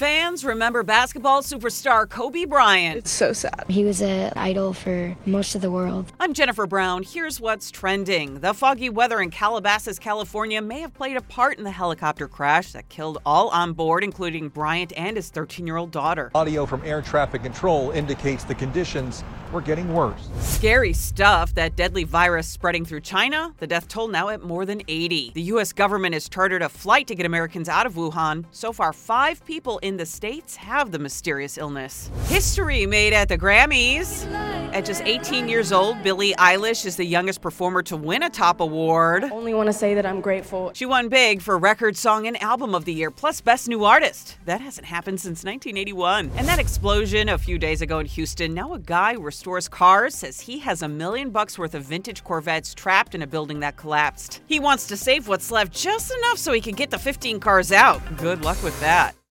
Fans remember basketball superstar Kobe Bryant. It's so sad. He was an idol for most of the world. I'm Jennifer Brown. Here's what's trending. The foggy weather in Calabasas, California may have played a part in the helicopter crash that killed all on board, including Bryant and his 13 year old daughter. Audio from air traffic control indicates the conditions were getting worse. Scary stuff. That deadly virus spreading through China. The death toll now at more than 80. The U.S. government has chartered a flight to get Americans out of Wuhan. So far, five people in the States have the mysterious illness. History made at the Grammys. At just 18 years old, Billie Eilish is the youngest performer to win a top award. I Only want to say that I'm grateful. She won big for Record Song and Album of the Year, plus Best New Artist. That hasn't happened since 1981. And that explosion a few days ago in Houston, now a guy who restores cars, says he has a million bucks worth of vintage Corvettes trapped in a building that collapsed. He wants to save what's left just enough so he can get the 15 cars out. Good luck with that.